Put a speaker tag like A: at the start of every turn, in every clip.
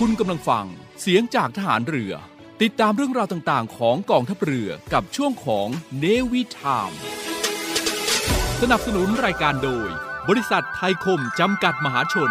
A: คุณกำลังฟังเสียงจากทหารเรือ ติดตามเรื่องราวต่างๆ ของกองทัพเรือกับช่วงของเนวิทามสนับสนุนรายการโดย บริษัทไทยคมจำกัดมหาชน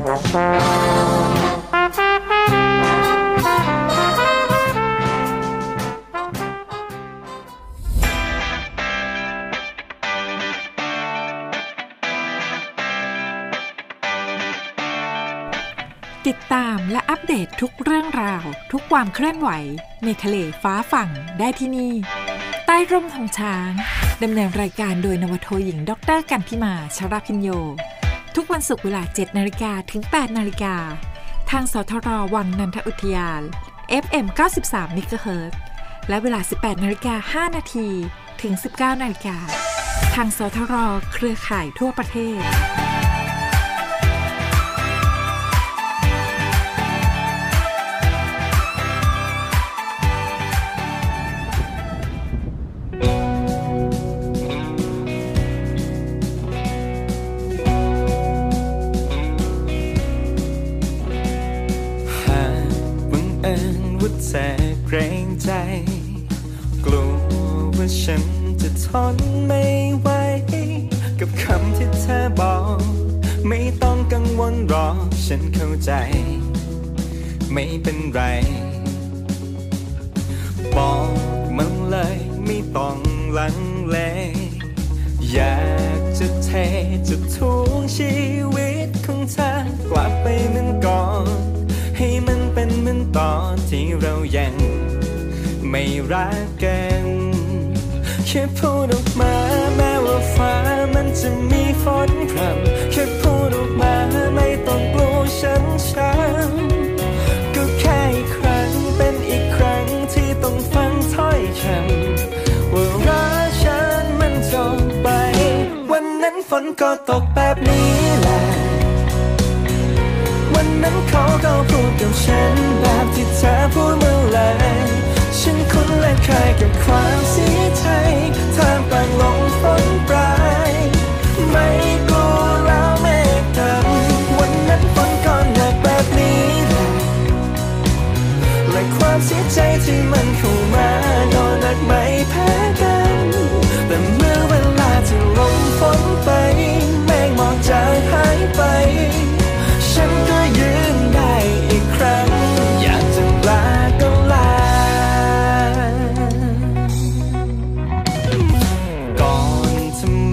B: ติดตามและอัปเดตทุกเรื่องราว ทุกความเคลื่อนไหว ในทะเลฟ้าฝั่งได้ที่นี่ ใต้ร่มทองช้างดำเนินรายการโดยนวโทหญิง ดร กันพิมาชราพิญโย ทุกวันศุกร์เวลา 7 นาฬิกาถึง 8 นาฬิกา ทางสทรวังนันทอุทยาน FM 93 m h z และเวลา 18 นาฬิกา 5 นาทีถึง 19 นาฬิกา ทางสทรเครือข่ายทั่วประเทศ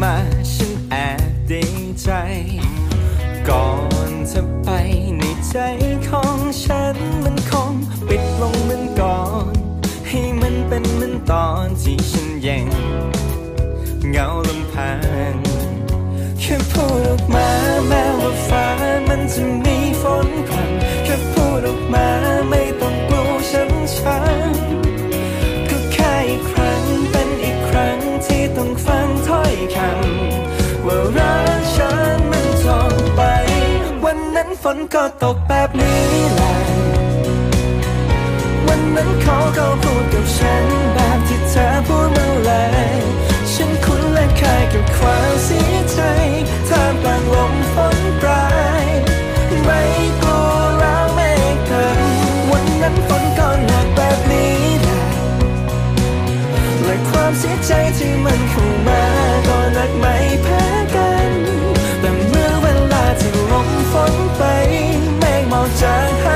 C: มา ฉันแอบดีใจ ก่อนจะไปในใจของฉันมันคงปิดลงเหมือนก่อน ให้มันเป็นเหมือนตอนที่ฉันยังเงาลำพังแค่พูดออกมาแม้ว่าฟ้ามันจะมีฝนพรำแค่พูดออกมา นก็ตกแบบนี้แหละวันนั้นเขาก็พูดกับฉันแบบที่เธอพูดเมื่อไรฉันคุ้นและเคยกับความเสียใจท่ามกลางลมฝนปลายไม่กลัวแล้วไม่เกินวันนั้นฝนก็หนักแบบนี้แหละและความเสียใจที่มันเข้
B: 展。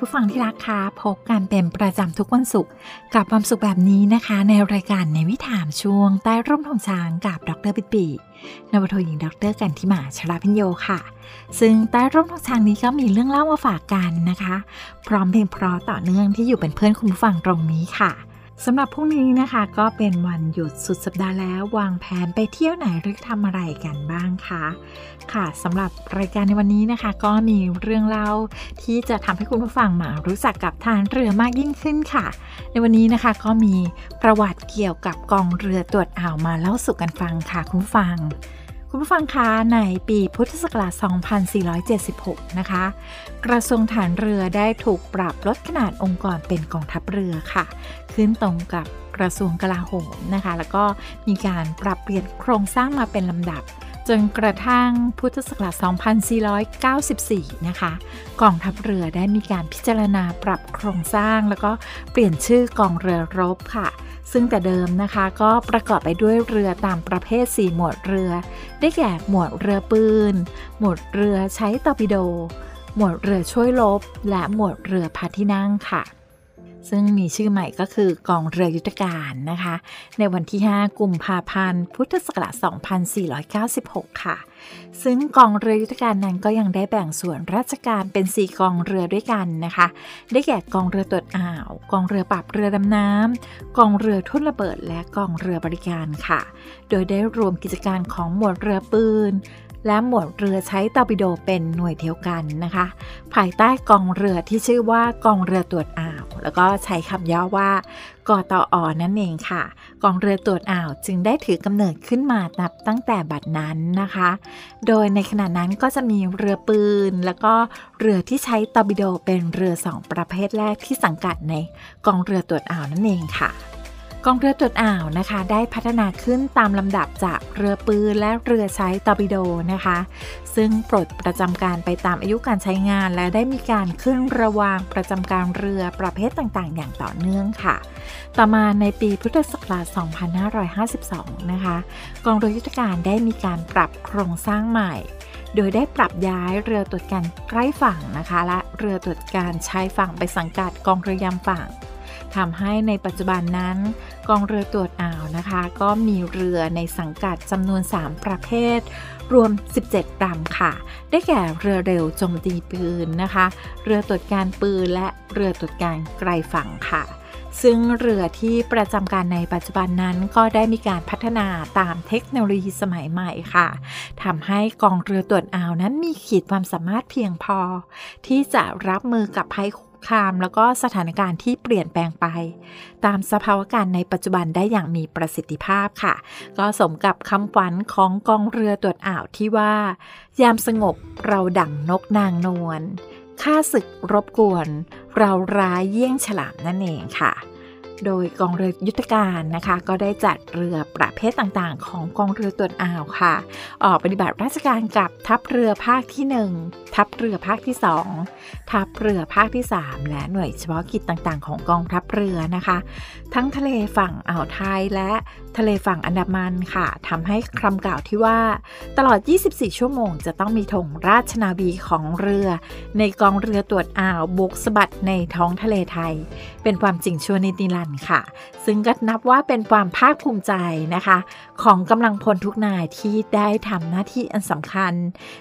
B: ผู้ฟังที่รักคะพบกันเป็นประจำทุกวันศุกร์กับความสุขแบบนี้นะคะ ในรายการในวิถามช่วงใต้ร่มทองช้างกับดรปิปีนวโทหญิงดรกันทิมาชลาพิญโยค่ะ ซึ่งใต้ร่มทองช้างนี้ก็มีเรื่องเล่ามาฝากกันนะคะ พร้อมเพลงเพราะต่อเนื่องที่อยู่เป็นเพื่อนคุณผู้ฟังตรงนี้ค่ะ สำหรับพรุ่งนี้นะคะก็เป็นวันหยุดสุดสัปดาห์แล้ว วางแผนไปเที่ยวไหนหรือทำอะไรกันบ้างคะค่ะสำหรับรายการในวันนี้นะคะ ก็มีเรื่องเล่าที่จะทำให้คุณผู้ฟังมารู้จักกับทานเรือมากยิ่งขึ้นค่ะ ในวันนี้นะคะก็มีประวัติเกี่ยวกับกองเรือตรวจอ่าวมาเล่าสู่กันฟังค่ะคุณผู้ฟัง คุณผู้ฟังคะในปีพุทธศักราช 2476 นะคะ กระทรวงฐานเรือได้ถูกปรับลดขนาดองค์กรเป็นกองทัพเรือค่ะ ขึ้นตรงกับกระทรวงกลาโหมนะคะ แล้วก็มีการปรับเปลี่ยนโครงสร้างมาเป็นลำดับ จนกระทั่งพุทธศักราช 2494 นะคะ กองทัพเรือได้มีการพิจารณาปรับโครงสร้างแล้วก็เปลี่ยนชื่อกองเรือรบค่ะ ซึ่งแต่เดิมนะคะก็ประกอบไปด้วยเรือตามประเภท 4 หมวดเรือ ได้แก่หมวดเรือปืน หมวดเรือใช้ตอร์ปิโด หมวดเรือช่วยลบ และหมวดเรือพาที่นั่งค่ะ ซึ่งมีชื่อใหม่ก็คือกองเรือยุทธการนะคะ ในวันที่ 5 กุมภาพันธ์ พุทธศักราช 2496 ค่ะ ซึ่งกองเรือยุทธการนั้นก็ยังได้แบ่งส่วนราชการเป็น 4 กองเรือด้วยกันนะคะ ได้แก่กองเรือตรวจอ่าว กองเรือปราบเรือดำน้ำ กองเรือทุ่นระเบิด และกองเรือบริการค่ะ โดยได้รวมกิจการของหมวดเรือปืน และหมวดเรือใช้ตอร์ปิโดเป็นหน่วยเดียวกันนะคะ ภายใต้กองเรือที่ชื่อว่ากองเรือตรวจอ่าว แล้วก็ใช้คำย่อว่ากตออนั่นเองค่ะ กองเรือตรวจอ่าวจึงได้ถือกำเนิดขึ้นมานับตั้งแต่บัดนั้นนะคะ โดยในขณะนั้นก็จะมีเรือปืน แล้วก็เรือที่ใช้ตอร์ปิโดเป็นเรือสองประเภทแรกที่สังกัดในกองเรือตรวจอ่าวนั่นเองค่ะ กองเรือตรวจอ่าวนะคะ ได้พัฒนาขึ้นตามลำดับจากเรือปืนและเรือใช้ตอร์ปิโดนะคะ ซึ่งปลดประจำการไปตามอายุการใช้งาน และได้มีการขึ้นระวางประจำการเรือประเภทต่างๆ อย่างต่อเนื่องค่ะ ต่อมาในปีพุทธศักราช 2552 นะคะ กองเรือยุทธการได้มีการปรับโครงสร้างใหม่ โดยได้ปรับย้ายเรือตรวจการใกล้ฝั่งนะคะ และเรือตรวจการชายฝั่งไปสังกัดกองเรือยามฝั่ง ทำให้ในปัจจุบันนั้น กองเรือตรวจอ่าวนะคะ ก็มีเรือในสังกัดจำนวน 3 ประเภท รวม 17ลำค่ะ ได้แก่เรือเร็วโจมตีปืนนะคะ เรือตรวจการปืนและเรือตรวจการไกลฝั่งค่ะซึ่งเรือที่ประจำการในปัจจุบันนั้นก็ได้มีการพัฒนาตามเทคโนโลยีสมัยใหม่ค่ะทำให้กองเรือตรวจอ่าวนั้นมีขีดความสามารถเพียงพอ ที่จะรับมือกับภัยคุ คาม แล้วก็สถานการณ์ที่เปลี่ยนแปลงไป ตามสภาวะการในปัจจุบันได้อย่างมีประสิทธิภาพค่ะ ก็สมกับคำขวัญของกองเรือตรวจอ่าวที่ว่า ยามสงบเราดั่งนกนางนวลข้าศึกรบกวน เราร้ายเยี่ยงฉลามนั่นเองค่ะ โดยกองเรือยุทธการนะคะ ก็ได้จัดเรือประเภทต่างๆ ของกองเรือตรวจอ่าวค่ะ ออกปฏิบัติราชการกับทัพเรือภาคที่ 1 ทัพเรือภาคที่ 2 ทัพเรือภาคที่ 3 และหน่วยเฉพาะกิจต่างๆ ของกองทัพเรือนะคะ ทั้งทะเลฝั่งอ่าวไทยและทะเลฝั่งอันดามันค่ะทำให้คำกล่าวที่ว่า ตลอด 24 ชั่วโมง จะต้องมีธงราชนาวีของเรือ ในกองเรือตรวจอ่าวบกสะบัดในท้องทะเลไทย เป็นความจริงชั่วนิดนิรันค่ะ ซึ่งก็นับว่าเป็นความภาคภูมิใจนะคะ ของกำลังพลทุกนายที่ได้ทำหน้าที่อันสำคัญ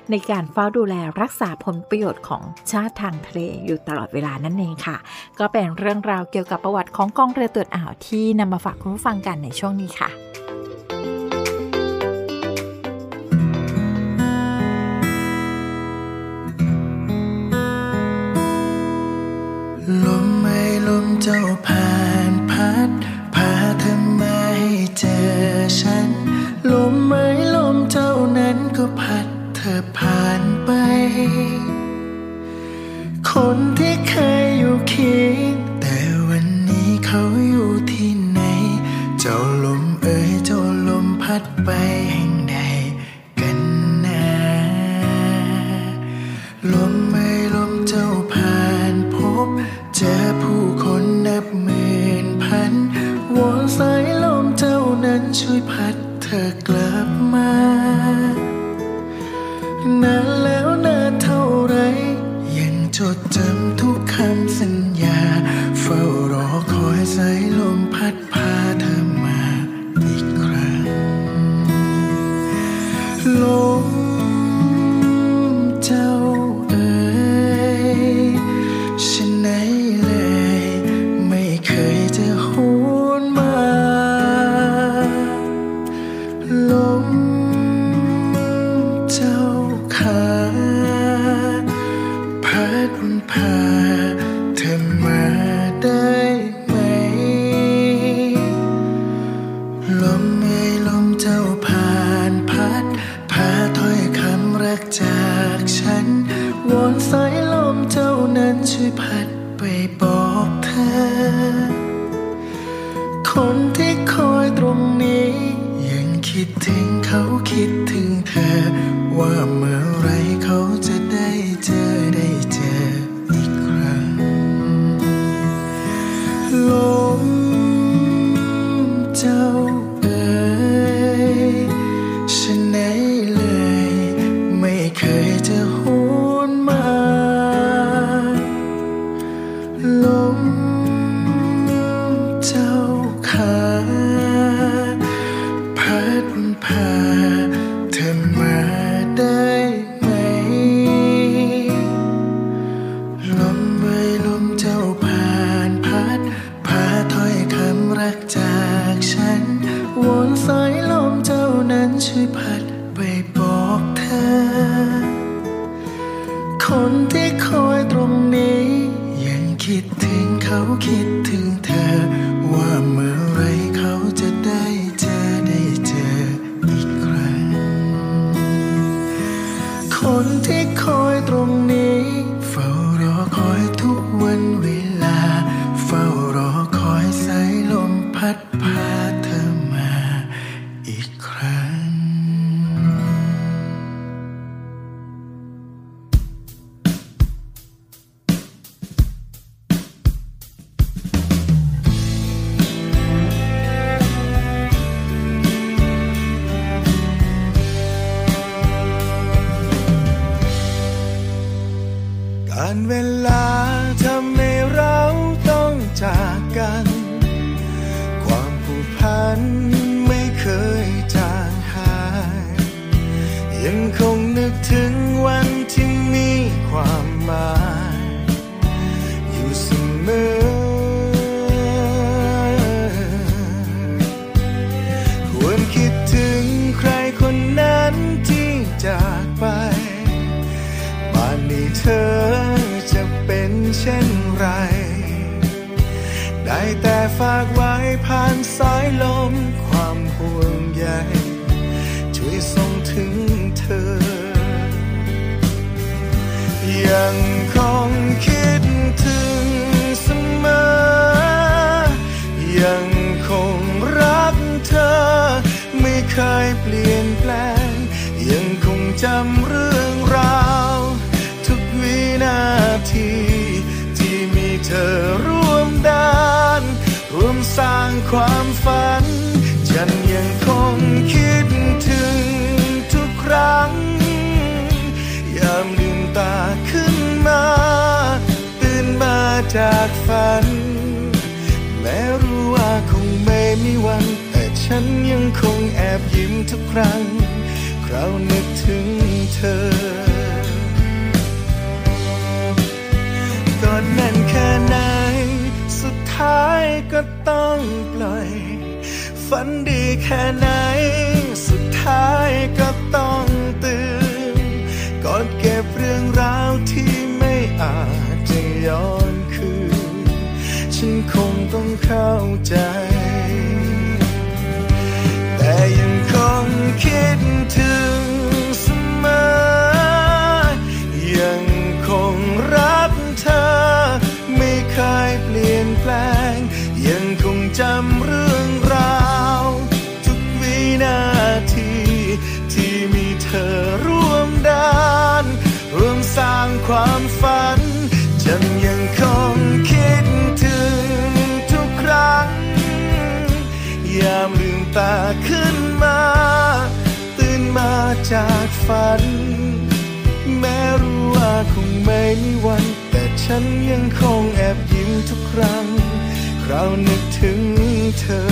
B: ในการเฝ้าดูแลรักษาผลประโยชน์ของชาติทางทะเลอยู่ตลอดเวลานั่นเองค่ะ ก็เป็นเรื่องราวเกี่ยวกับประวัติของกองเรือตรวจอ่าวที่นำมาฝากคุณผู้ฟังกันในช่วงนี้ค่ะ
D: ลมไม่ลมเจ้าพา เจอฉัน ลมไม้ลมเจ้านั้นก็พัดเธอผ่านไป คนที่เคยอยู่เคียงแต่วันนี้เขาอยู่ที่ไหน เจ้าลมเอ๋ยเจ้าลมพัดไป ช่วยพัดเธอกลับมานะ คอยตรงนี้ ยังคิดถึงเขาคิดถึงเธอว่าเมื่อไร ทุกครั้ง คราวนึกถึง
E: เธอกอดแน่นแค่ไหน สุดท้ายก็ต้องปล่อย ฝันดีแค่ไหน สุดท้ายก็ต้องตื่นกอดเก็บเรื่องราวที่ไม่อาจจะย้อนคืน ฉันคงต้องเข้าใจ คิดถึงเสมอ ยังคงรักเธอ ไม่เคยเปลี่ยนแปลง ยังคงจำเรื่องราว ทุกวินาที ที่มีเธอร่วมด้านร่วมสร้างความฝันฉันยังคงคิดถึงทุกครั้ง ยามลืมตาขึ้นมา มาจากฝัน แม้รู้ว่าคงไม่มีวัน แต่ฉันยังคงแอบยิ้มทุกครั้ง คราวนึกถึงเธอ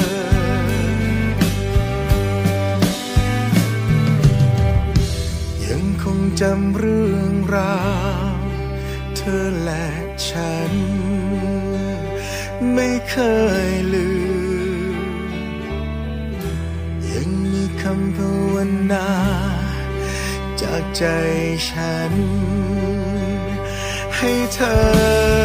E: ยังคงจำเรื่องราว เธอและฉัน ไม่เคยลืมำภาวนา จากใจฉัน ให้เธอ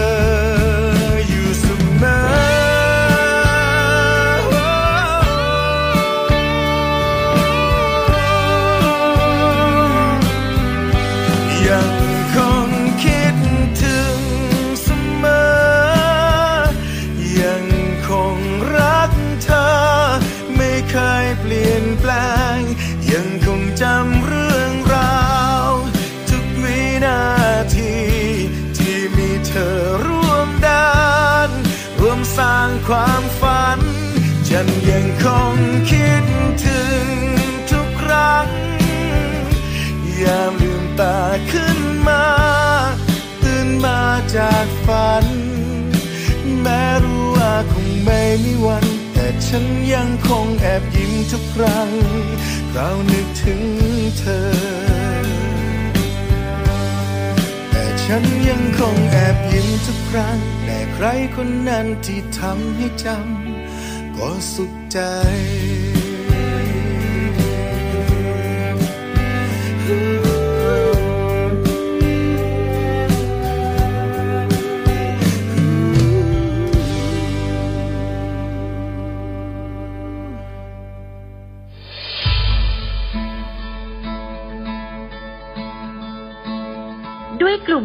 E: ากฝัน แม้รู้ว่าคงไม่มีวัน แต่ฉันยังคงแอบยิ้มทุกครั้ง เรานึกถึงเธอ แต่ฉันยังคงแอบยิ้มทุกครั้ง แต่ใครคนนั้นที่ทำให้จำก็สุขใจ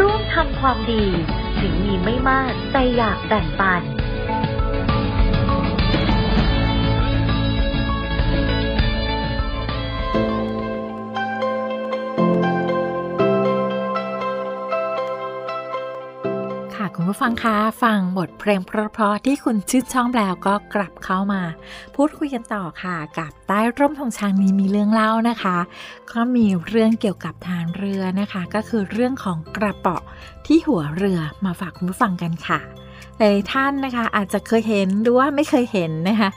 F: ร่วมทำความดี ถึงมีไม่มากแต่อยากแบ่งปัน
B: คุณผู้ฟังคะฟังบทเพลงเพราะๆที่คุณชื่นชอบแล้วก็กลับเข้ามา พูดคุยกันต่อค่ะกับใต้ร่มธงช้างนี้มีเรื่องเล่านะคะ ก็มีเรื่องเกี่ยวกับทางเรือนะคะ ก็คือเรื่องของกระเป๋ะที่หัวเรือมาฝากคุณผู้ฟังกันค่ะหลายท่านนะคะอาจจะเคยเห็นหรือว่าไม่เคยเห็นนะคะ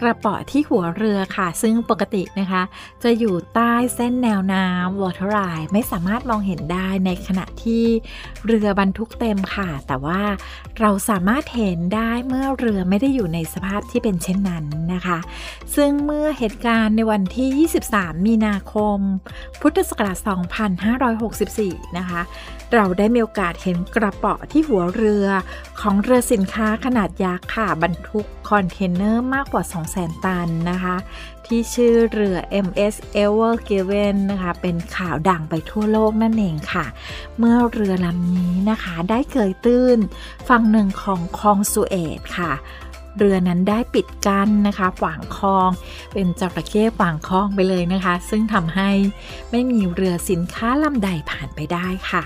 B: กระเป๋อที่หัวเรือค่ะ ซึ่งปกตินะคะ จะอยู่ใต้เส้นแนวน้ำ water line ไม่สามารถมองเห็นได้ในขณะที่เรือบรรทุกเต็มค่ะ แต่ว่าเราสามารถเห็นได้เมื่อเรือไม่ได้อยู่ในสภาพที่เป็นเช่นนั้นนะคะ ซึ่งเมื่อเหตุการณ์ในวันที่ 23 มีนาคม พุทธศักราช 2564 นะคะ เราได้มีโอกาสเห็นกระเป๋อที่หัวเรือของเรือสินค้าขนาดยักษ์ค่ะบรรทุกคอนเทนเนอร์มากกว่า200,000 ตันนะคะ ที่ชื่อเรือ MS Ever Given นะคะ เป็นข่าวดังไปทั่วโลกนั่นเองค่ะ เมื่อเรือลำนี้นะคะได้เกยตื้นฝั่งหนึ่งของคลองสุเอตค่ะเรือนั้นได้ปิดกั้นนะคะขวางคลอง เป็นจระเข้ขวางคลองไปเลยนะคะ ซึ่งทำให้ไม่มีเรือสินค้าลำใดผ่านไปได้ค่ะ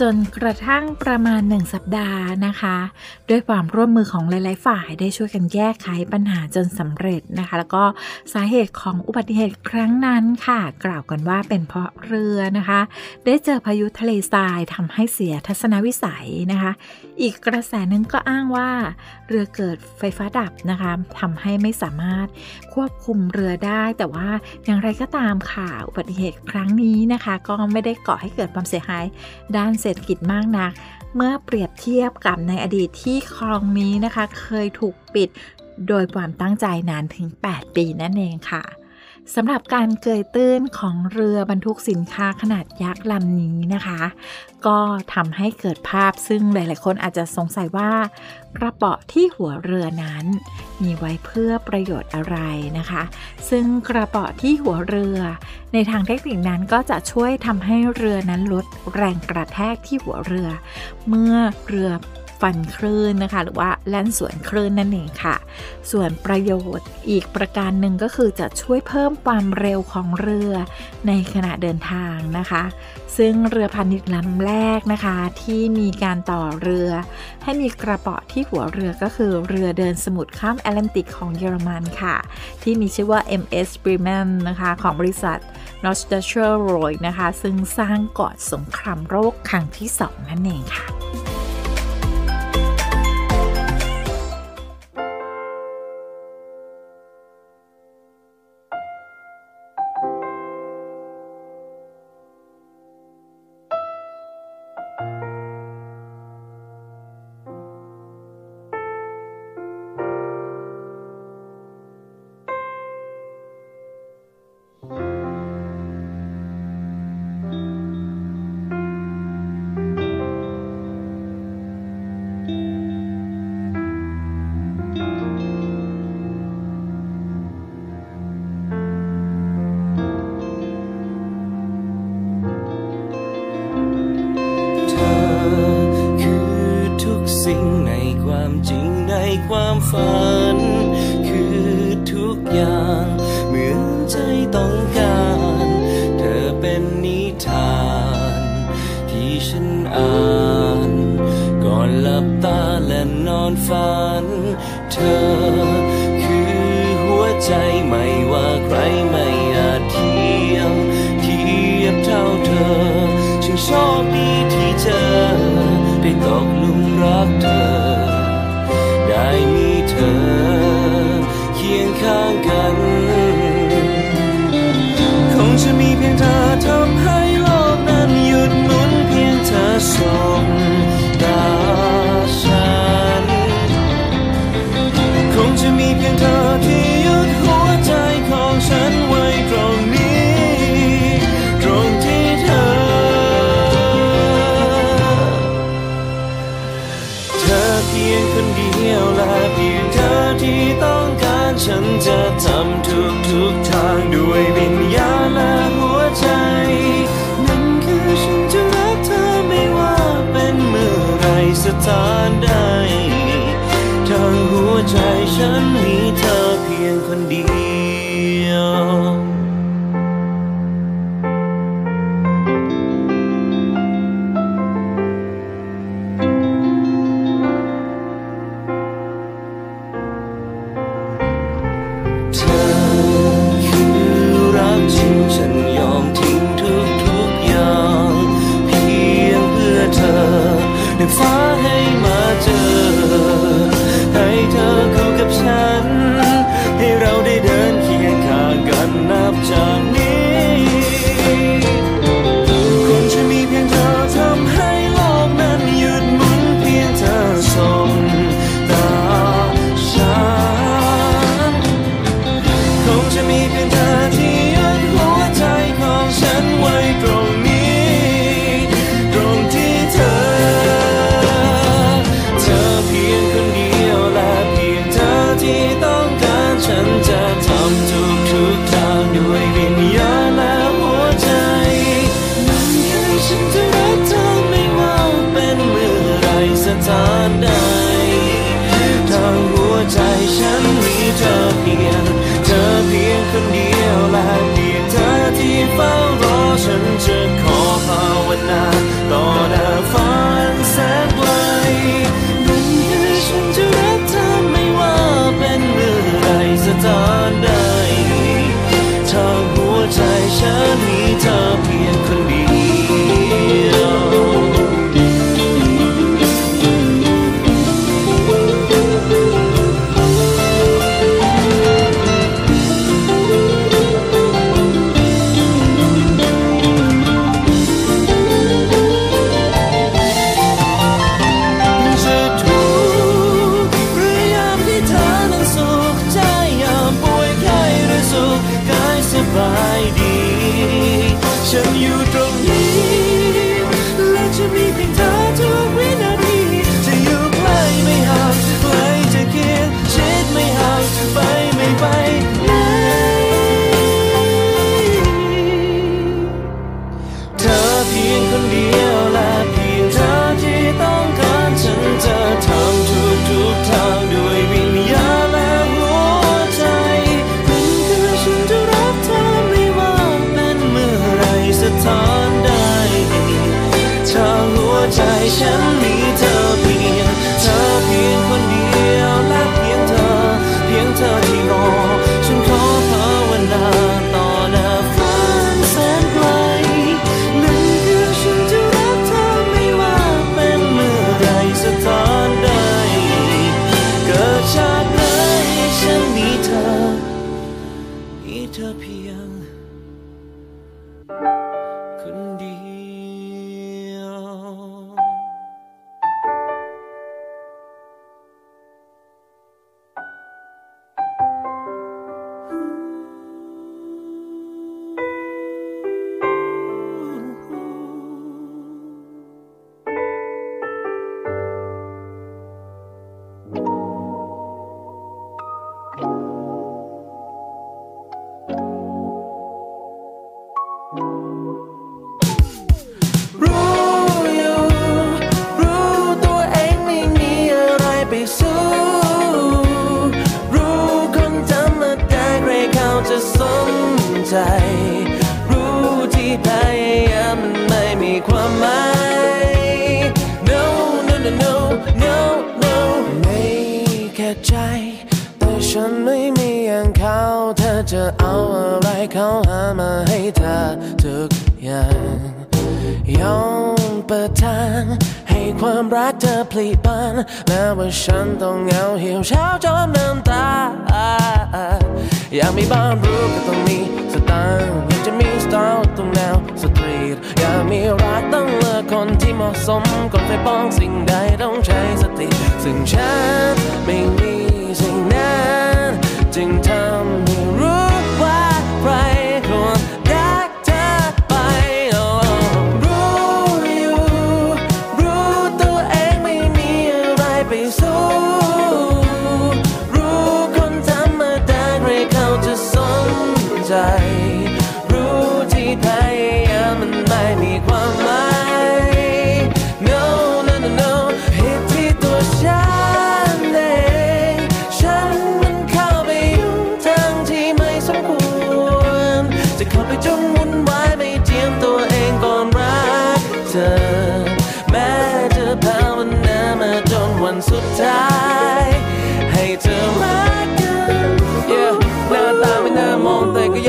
B: จนกระทั่งประมาณหนึ่งสัปดาห์นะคะ ด้วยความร่วมมือของหลาย ๆ ฝ่ายได้ช่วยกันแก้ไขปัญหาจนสำเร็จนะคะ แล้วก็สาเหตุของอุบัติเหตุครั้งนั้นค่ะ กล่าวกันว่าเป็นเพราะเรือนะคะ ได้เจอพายุทะเลทรายทำให้เสียทัศนวิสัยนะคะ อีกกระแสนึงก็อ้างว่า เรือเกิดไฟฟ้าดับนะคะทำให้ไม่สามารถควบคุมเรือได้แต่ว่าอย่างไรก็ตามค่ะอุบัติเหตุครั้งนี้นะคะ ก็ไม่ได้ก่อให้เกิดความเสียหายด้านเศรษฐกิจมากนัก เมื่อเปรียบเทียบกับในอดีตที่คลองนี้นะคะ เคยถูกปิดโดยความตั้งใจนานถึง 8 ปีนั่นเองค่ะ สำหรับการเกยตื้นของเรือบรรทุกสินค้าขนาดยักษ์ลำนี้นะคะ ก็ทำให้เกิดภาพซึ่งหลาย ๆ คนอาจจะสงสัยว่ากระเป๋าที่หัวเรือนั้น มีไว้เพื่อประโยชน์อะไรนะคะ ซึ่งกระเป๋าที่หัวเรือ ในทางเทคนิคนั้นก็จะช่วยทำให้เรือนั้นลดแรงกระแทกที่หัวเรือ เมื่อเรือ ฟันคลื่นนะคะ หรือว่าแล่นสวนคลื่นนั่นเองค่ะ ส่วนประโยชน์อีกประการหนึ่งก็คือจะช่วยเพิ่มความเร็วของเรือในขณะเดินทางนะคะ ซึ่งเรือพาณิชย์ลำแรกนะคะ ที่มีการต่อเรือ ให้มีกระเป๋อที่หัวเรือก็คือเรือเดินสมุทรข้ามแอตแลนติกของเยอรมันค่ะ ที่มีชื่อว่า MS Bremen นะคะของบริษัท n o s c h e r r o y นะคะ ซึ่งสร้างก่อนสงครามโลกครั้งที่ 2 นั่นเองค่ะ
G: sunshine.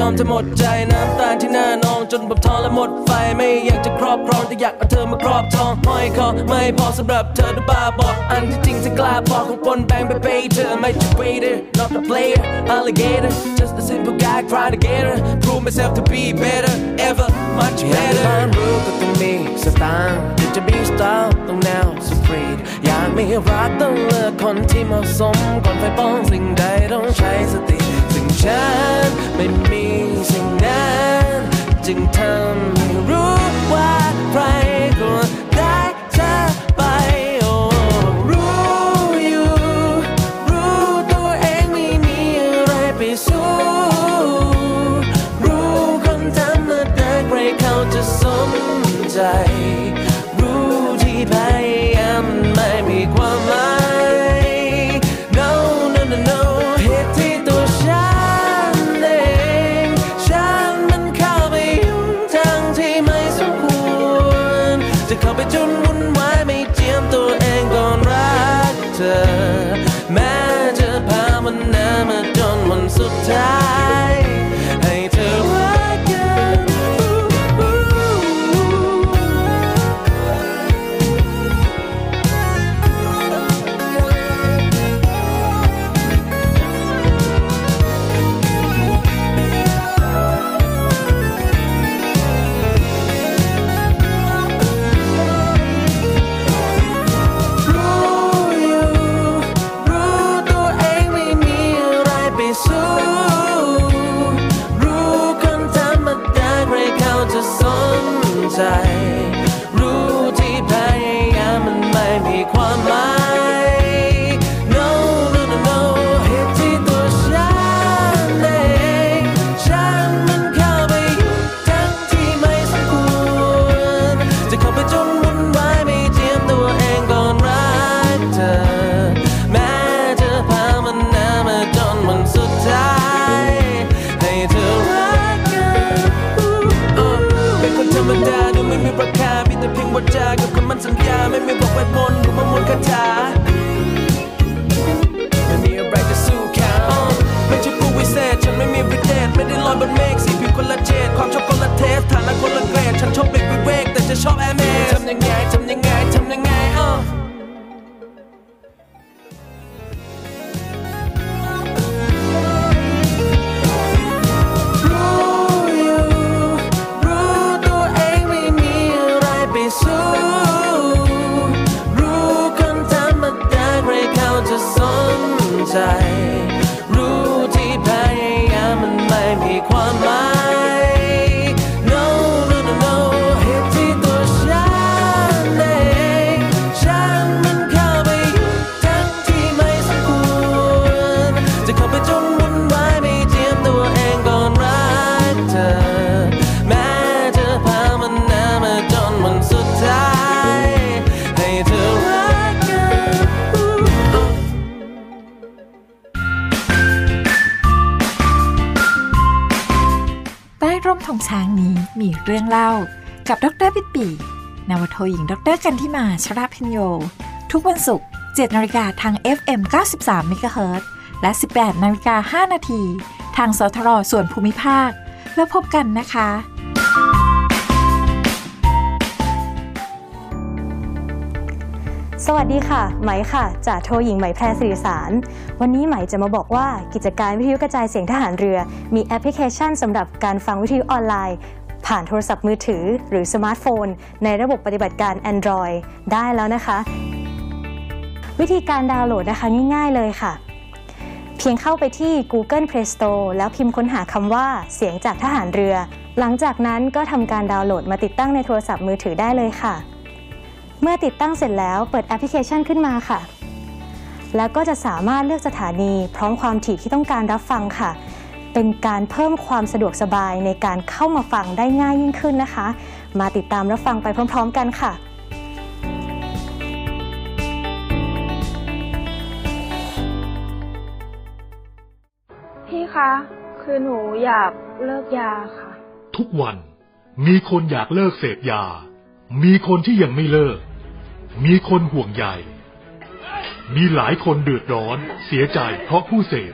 G: อมจะหมดใจน้ำตาที่หน้านองจนผมท้อและหมดไฟไม่อยากจะครอบครองแต่อยากเอาเธอมาครอบทองห้อยคอไม่พอสำหรับเธอหรือบ้าบอกอันที่จริงจะกล้าบอกของปนแบงไปเปเธอไม่ใช่เบเดอร์ not a player alligator just a simple guy try to get her prove myself to be better ever much better อยากบ้านรู้ก็ต้องมีสตางค์จะมีสตาร์ต้องแนวสุตรีดอยากมีรักต้องเลือกคนที่เหมาะสมก่อนไปป้องสิ่งใดต้องใช้สติ ฉันไม่มีสิ่งนั้น จึงทำให้รู้ว่าใครกวร the shop at me. Something gay, กั
B: บดรปิปีนวโทหญิงดรกันทิมาชราพิญโย ทุกวันศุกร์7นาฬิกาทาง FM 93 MHz และ 18นาฬิกา5นาทีทางสทรส่วนภูมิภาค แล้วพบกันนะคะ
H: สวัสดีค่ะ ไหมค่ะจากโทหญิงไหมแพรสิริสาร วันนี้ไหมจะมาบอกว่ากิจการวิทยุกระจายเสียงทหารเรือ มีแอปพลิเคชันสำหรับการฟังวิทยุออนไลน์ ผ่านโทรศัพท์มือถือหรือสมาร์ทโฟน ในระบบปฏิบัติการ Android ได้แล้วนะคะ วิธีการดาวน์โหลดนะคะง่ายๆเลยค่ะ เพียงเข้าไปที่ Google Play Store แล้วพิมพ์ค้นหาคำว่าเสียงจากทหารเรือ หลังจากนั้นก็ทำการดาวน์โหลดมาติดตั้งในโทรศัพท์มือถือได้เลยค่ะ เมื่อติดตั้งเสร็จแล้วเปิดแอปพลิเคชันขึ้นมาค่ะแล้วก็จะสามารถเลือกสถานีพร้อมความถี่ที่ต้องการรับฟังค่ะ เป็นการเพิ่มความสะดวกสบายในการเข้ามาฟังได้ง่ายยิ่งขึ้นนะคะ มาติดตามรับฟังไปพร้อม ๆ กันค่ะ
I: พี่คะคือหนูอยากเลิกยาค่ะ
J: ทุกวันมีคนอยากเลิกเสพยา มีคนที่ยังไม่เลิก มีคนห่วงใยมีหลายคนเดือดร้อน เสียใจเพราะผู้เสพ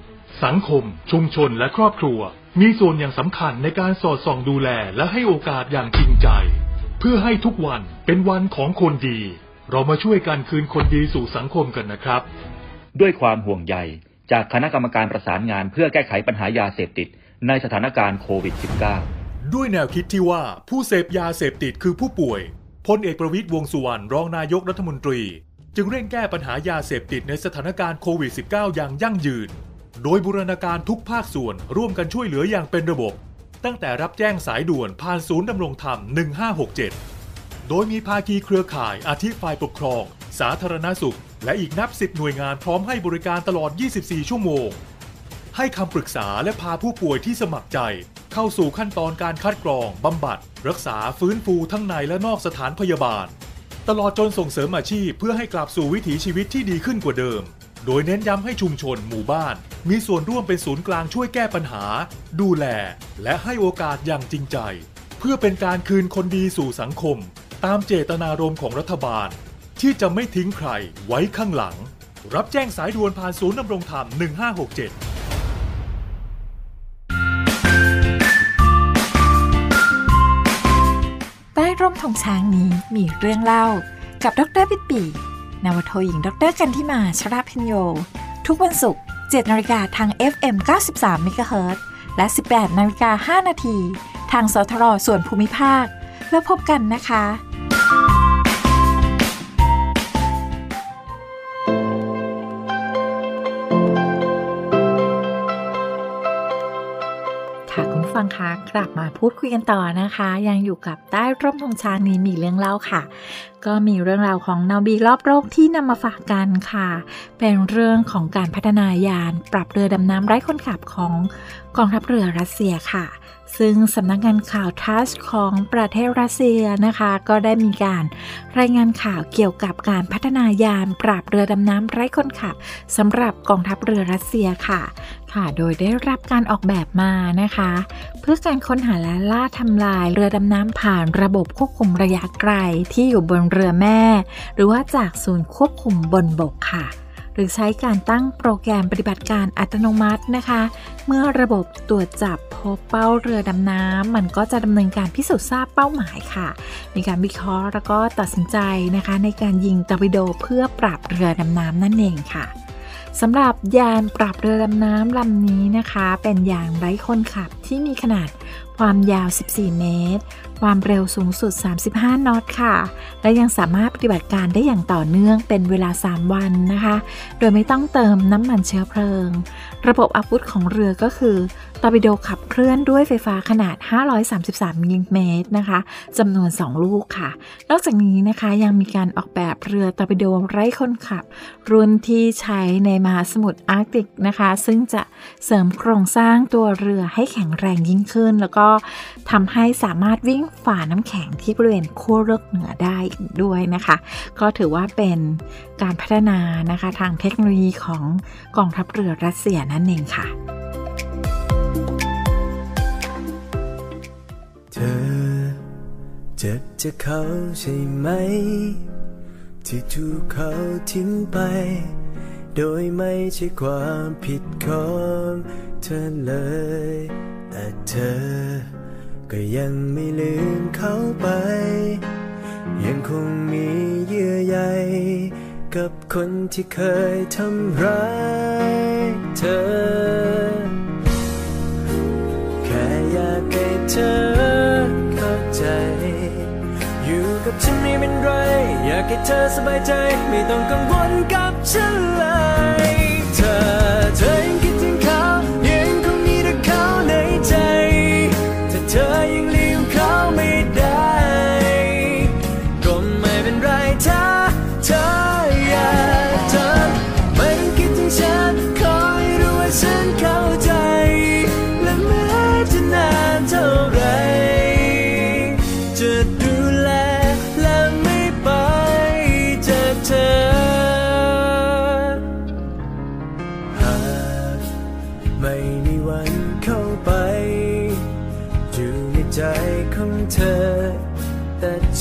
J: สังคม ชุมชนและครอบครัว มีส่วนอย่างสำคัญในการสอดส่องดูแลและให้โอกาสอย่างจริงใจ เพื่อให้ทุกวันเป็นวันของคนดี เรามาช่วยกันคืนคนดีสู่สังคมกันนะครับ
K: ด้วยความห่วงใยจากคณะกรรมการประสานงานเพื่อแก้ไขปัญหายาเสพติด ในสถานการณ์โควิด -19
J: ด้วยแนวคิดที่ว่าผู้เสพยาเสพติดคือผู้ป่วยพลเอกประวิตยวงษ์สุวรรณรองนายกรัฐมนตรี จึงเร่งแก้ปัญหายาเสพติดในสถานการณ์โควิด -19 อย่างยั่งยืน โดยบูรณาการทุกภาคส่วนร่วมกันช่วยเหลืออย่างเป็นระบบ ตั้งแต่รับแจ้งสายด่วนผ่านศูนย์ดำรงธรรม 1567 โดยมีภาคีเครือข่ายอาทิฝ่ายปกครอง สาธารณสุข และอีกนับสิบหน่วยงานพร้อมให้บริการตลอด 24 ชั่วโมง ให้คำปรึกษาและพาผู้ป่วยที่สมัครใจ เข้าสู่ขั้นตอนการคัดกรองบำบัด รักษาฟื้นฟูทั้งในและนอกสถานพยาบาล ตลอดจนส่งเสริมอาชีพเพื่อให้กลับสู่วิถีชีวิตที่ดีขึ้นกว่าเดิม โดยเน้นย้ำให้ชุมชนหมู่บ้าน มีส่วนร่วมเป็นศูนย์กลางช่วยแก้ปัญหา ดูแล และให้โอกาสอย่างจริงใจ เพื่อเป็นการคืนคนดีสู่สังคม ตามเจตนารมณ์ของรัฐบาล ที่จะไม่ทิ้งใครไว้ข้างหลัง รับแจ้งสายด่วนผ่านศูนย์ดำรงธรรม 1567
B: ใต้ร่มธงช้างนี้มีเรื่องเล่ากับดรปิดปี นวโทหญิง ดรกันที่มาชราพิญโย ทุกวันศุกร์7นาฬิกาทาง FM 93 MHz และ 18นาฬิกา5นาทีทางสทรส่วนภูมิภาค แล้วพบกันนะคะ ผู้ฟังคะกลับมาพูดคุยกันต่อนะคะ ยังอยู่กับใต้ร่มธงชานี้มีเรื่องเล่าค่ะ ก็มีเรื่องราวของนาบีรอบโลกที่นำมาฝากกันค่ะ เป็นเรื่องของการพัฒนายานปรับเรือดำน้ำไร้คนขับของกองทัพเรือรัสเซียค่ะ ซึ่งสำนักงานข่าวทัสของประเทศรัสเซียนะคะ ก็ได้มีการรายงานข่าวเกี่ยวกับการพัฒนายานปราบเรือดำน้ำไร้คนขับสำหรับกองทัพเรือรัสเซียค่ะ ค่ะ โดยได้รับการออกแบบมานะคะ เพื่อการค้นหาและล่าทำลายเรือดำน้ำผ่านระบบควบคุมระยะไกลที่อยู่บนเรือแม่ หรือว่าจากศูนย์ควบคุมบนบกค่ะ หรือใช้การตั้งโปรแกรมปฏิบัติการอัตโนมัตินะคะ เมื่อระบบตรวจจับพบเป้าเรือดำน้ำมันก็จะดำเนินการพิสูจน์ทราบเป้าหมายค่ะ มีการวิเคราะห์แล้วก็ตัดสินใจนะคะ ในการยิงตอร์ปิโดเพื่อปราบเรือดำน้ำนั่นเองค่ะ สำหรับยานปรับเรือดำน้ำลำนี้นะคะ เป็นยานไร้คนขับที่มีขนาดความยาว 14 เมตร ความเร็วสูงสุด 35 นอตค่ะ และยังสามารถปฏิบัติการได้อย่างต่อเนื่องเป็นเวลา 3 วันนะคะ โดยไม่ต้องเติมน้ำมันเชื้อเพลิง ระบบอาวุธของเรือก็คือ ตอร์ปิโดขับเคลื่อนด้วยไฟฟ้าขนาด 533มิลลิเมตรนะคะจำนวน 2 ลูกค่ะ นอกจากนี้นะคะยังมีการออกแบบเรือตอร์ปิโดไร้คนขับ รุ่นที่ใช้ในมหาสมุทรอาร์กติกนะคะ ซึ่งจะเสริมโครงสร้างตัวเรือให้แข็งแรงยิ่งขึ้น แล้วก็ทำให้สามารถวิ่งฝ่าน้ำแข็งที่บริเวณขั้วโลกเหนือได้อีกด้วยนะคะ ก็ถือว่าเป็นการพัฒนานะคะทางเทคโนโลยีของกองทัพเรือรัสเซียนั่นเองค่ะ
C: เธอ เจ็บจะเขาใช่ไหม ที่ถูกเขาทิ้งไป โดยไม่ใช่ความผิดของเธอเลย แต่เธอ ก็ยังไม่ลืมเขาไป ยังคงมีเยื่อใยกับคนที่เคยทำร้ายเธอ แค่อยากให้เธอากให้เธอสบายใจ ไม่ต้องกังวลกับฉันเลย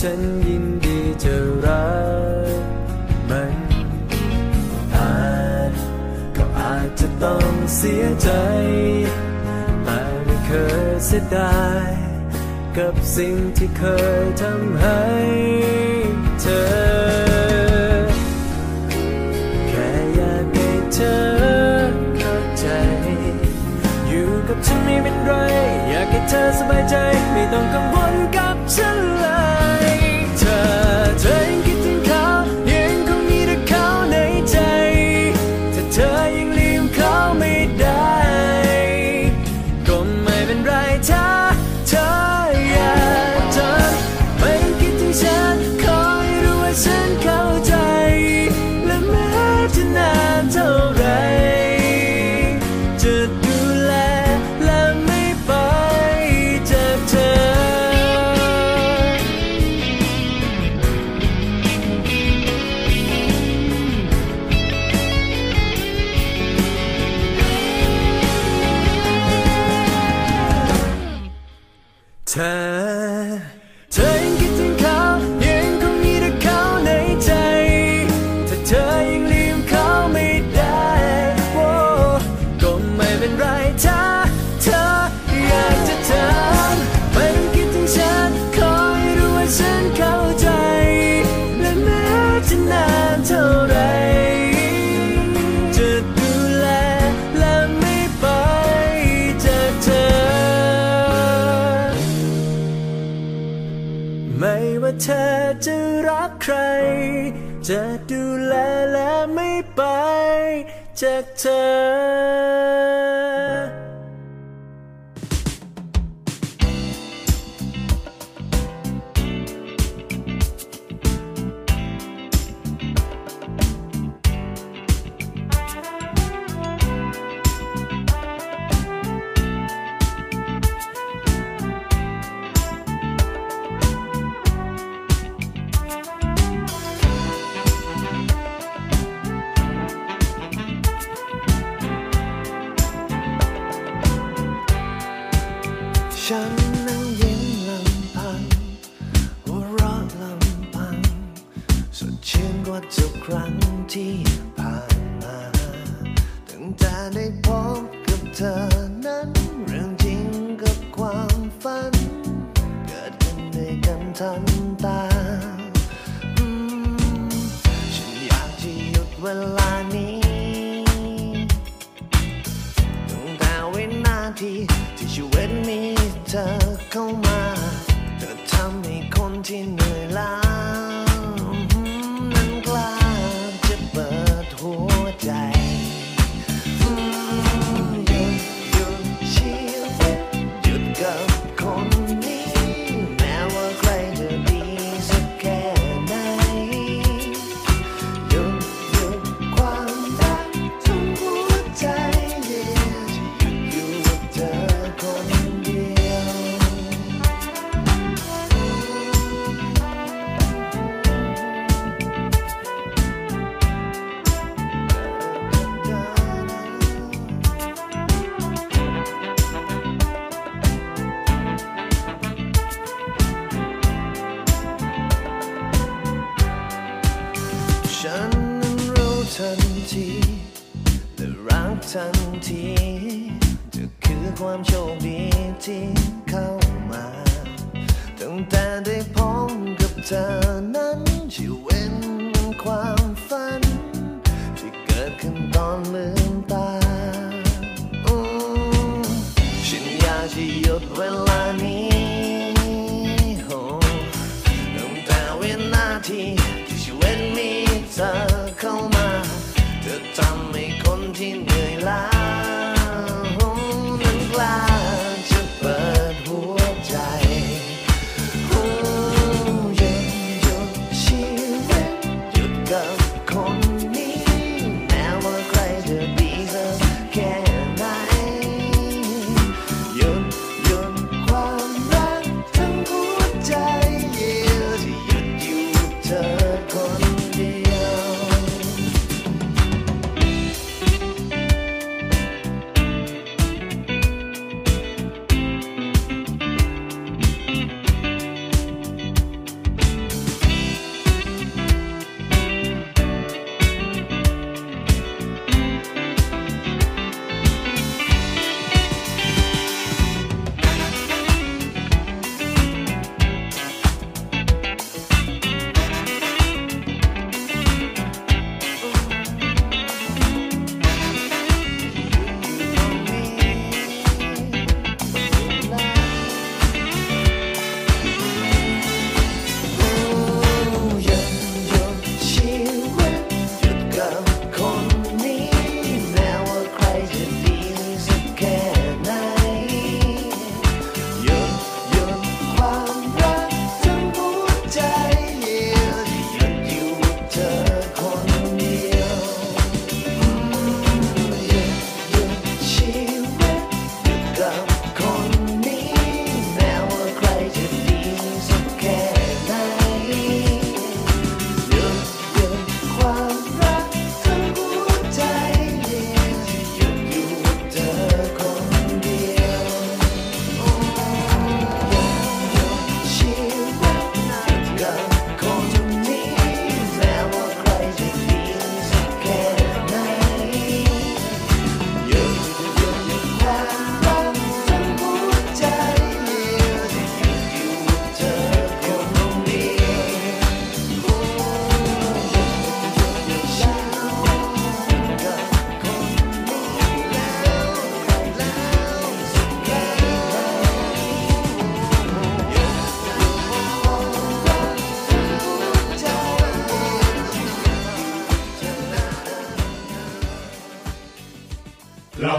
C: ฉันยินดีจะรักมันอาจก็อาจจะต้องเสียใจ แต่ไม่เคยเสียดาย กับสิ่งที่เคยทำให้เธอแค่อยากให้เธอเข้าใจอยู่กับฉันไม่เป็นไร อยากให้เธอสบายใจ ไม่ต้องกังวลกับฉัน ชีวิตมีเธอเข้ามา เธอทำให้คนที่เหนื่อยล้า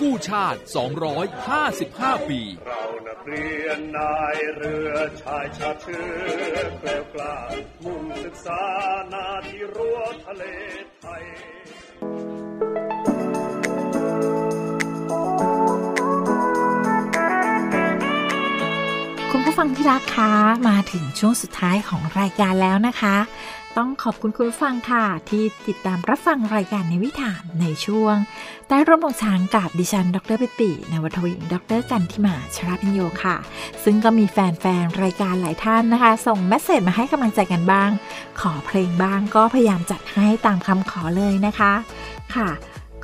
A: กู้ชาติ 255 ปี
L: เรานักเรียนนายเรือชายชาติเชื้อเกลียวกล้ามุ่งศึกษานาที่รั้วทะเลไทย
B: คุณผู้ฟังที่รักคะมาถึงช่วงสุดท้ายของรายการแล้วนะคะ ต้องขอบคุณคุณฟังค่ะ ที่ติดตามรับฟังรายการในวิถามในช่วง ใต้ร่มของช้างกับดิฉัน ดรปิตินวัทวิงดรกันทิมาชราพิญโยค่ะ ซึ่งก็มีแฟนๆ รายการหลายท่านนะคะ ส่งเมสเซจมาให้กำลังใจกันบ้าง ขอเพลงบ้างก็พยายามจัดให้ตามคำขอเลยนะคะค่ะ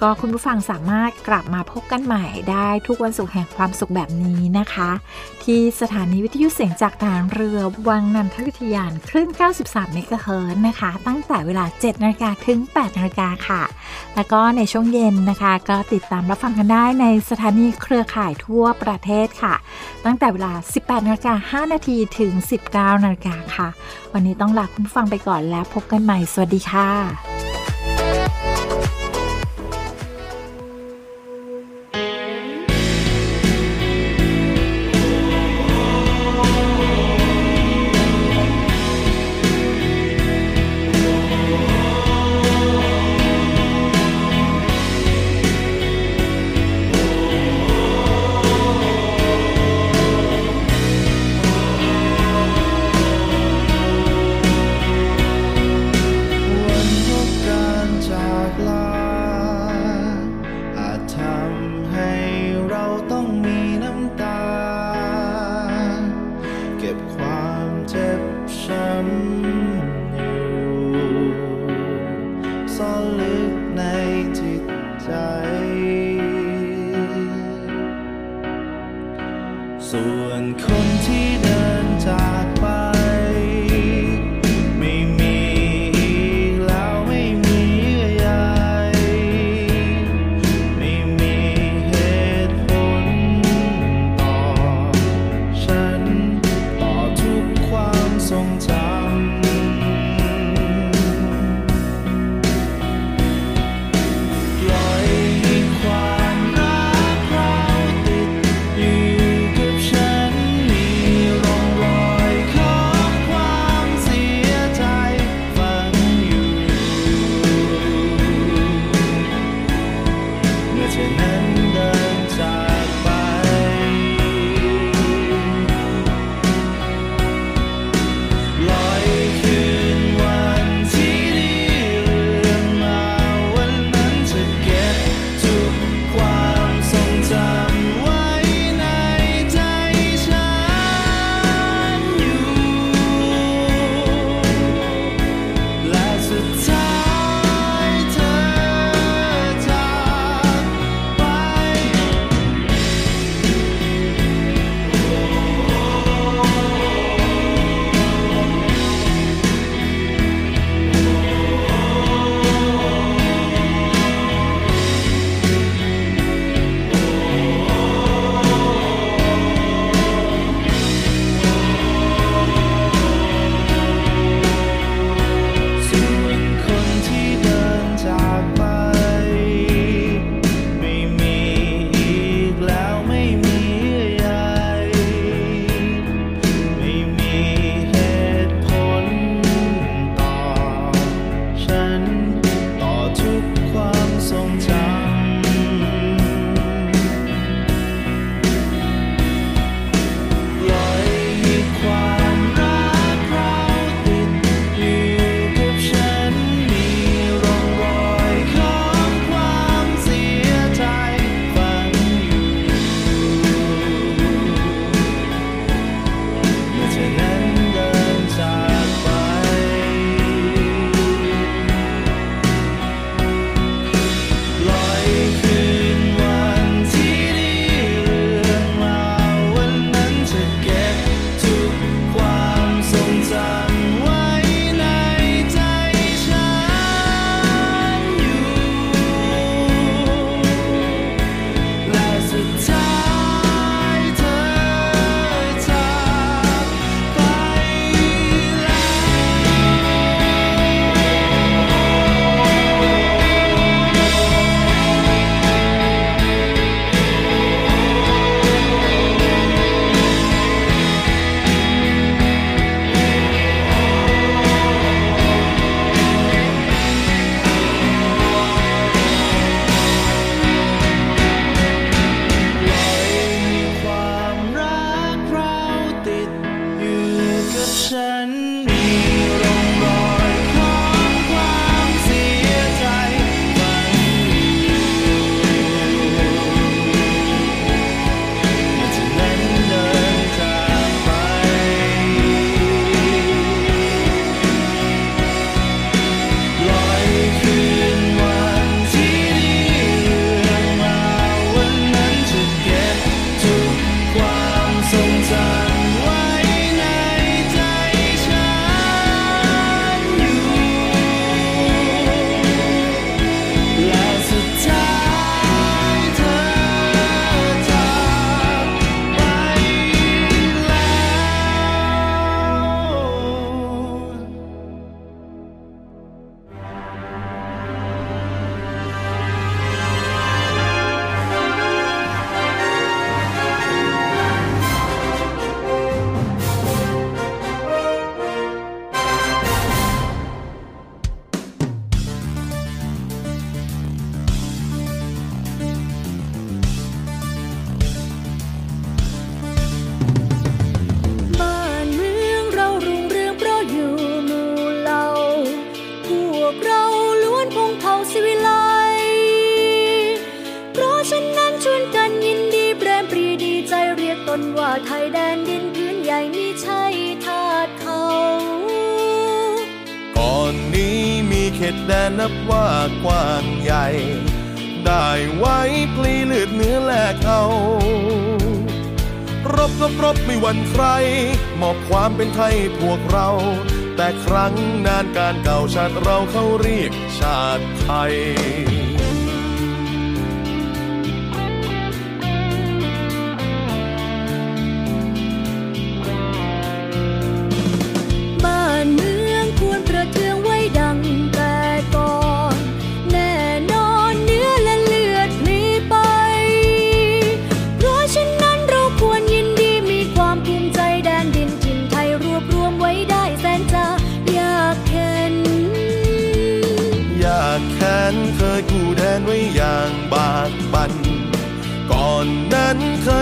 B: ก็คุณผู้ฟังสามารถกลับมาพบกันใหม่ได้ทุกวันศุกร์แห่งความสุขแบบนี้นะคะ ที่สถานีวิทยุเสียงจากฐานเรือวังนันทวิทยานคลื่น 93 เมกะเฮิรตซ์นะคะ ตั้งแต่เวลา 7นาฬิกาถึง 8นาฬิกาค่ะ แล้วก็ในช่วงเย็นนะคะ ก็ติดตามรับฟังกันได้ในสถานีเครือข่ายทั่วประเทศค่ะ ตั้งแต่เวลา 18นาฬิกา5นาทีถึง 19นาฬิกาค่ะ วันนี้ต้องลาคุณผู้ฟังไปก่อนแล้วพบกันใหม่ สวัสดีค่ะ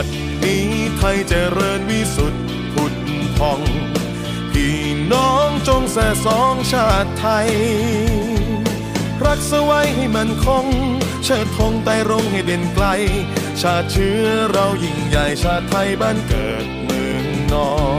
M: บัดนี้ไทยเจริ
N: ญวิสุทธิ์ผุดพอง พี่น้องจงแส่สองชาติไทย รักสไว้ให้มันคง เชิดธงไต่รงให้เด่นไกล ชาติเชื้อเรายิ่งใหญ่ชาติไทยบ้านเกิดเมืองนอน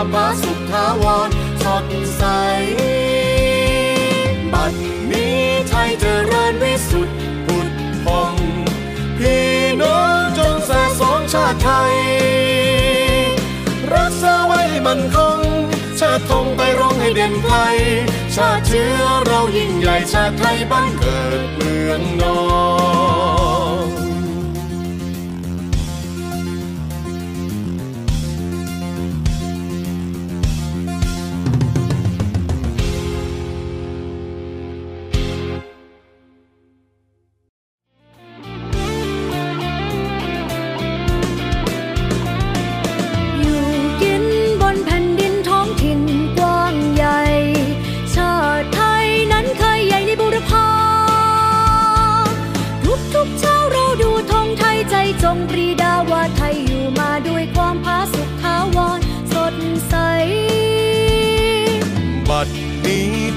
N: ด้วยความาสุขทาวรสดใส บัดนี้ไทยเจริญวิสุทธิ์ผุดพองพี่น้องจงแส่สองชาติไทย รักษาไว้ให้มันคง ชาติธงไปร้องให้เด่นไกล ชาติเชื้อเรายิ่งใหญ่ชาติไทยบ้านเกิดเมืองนอน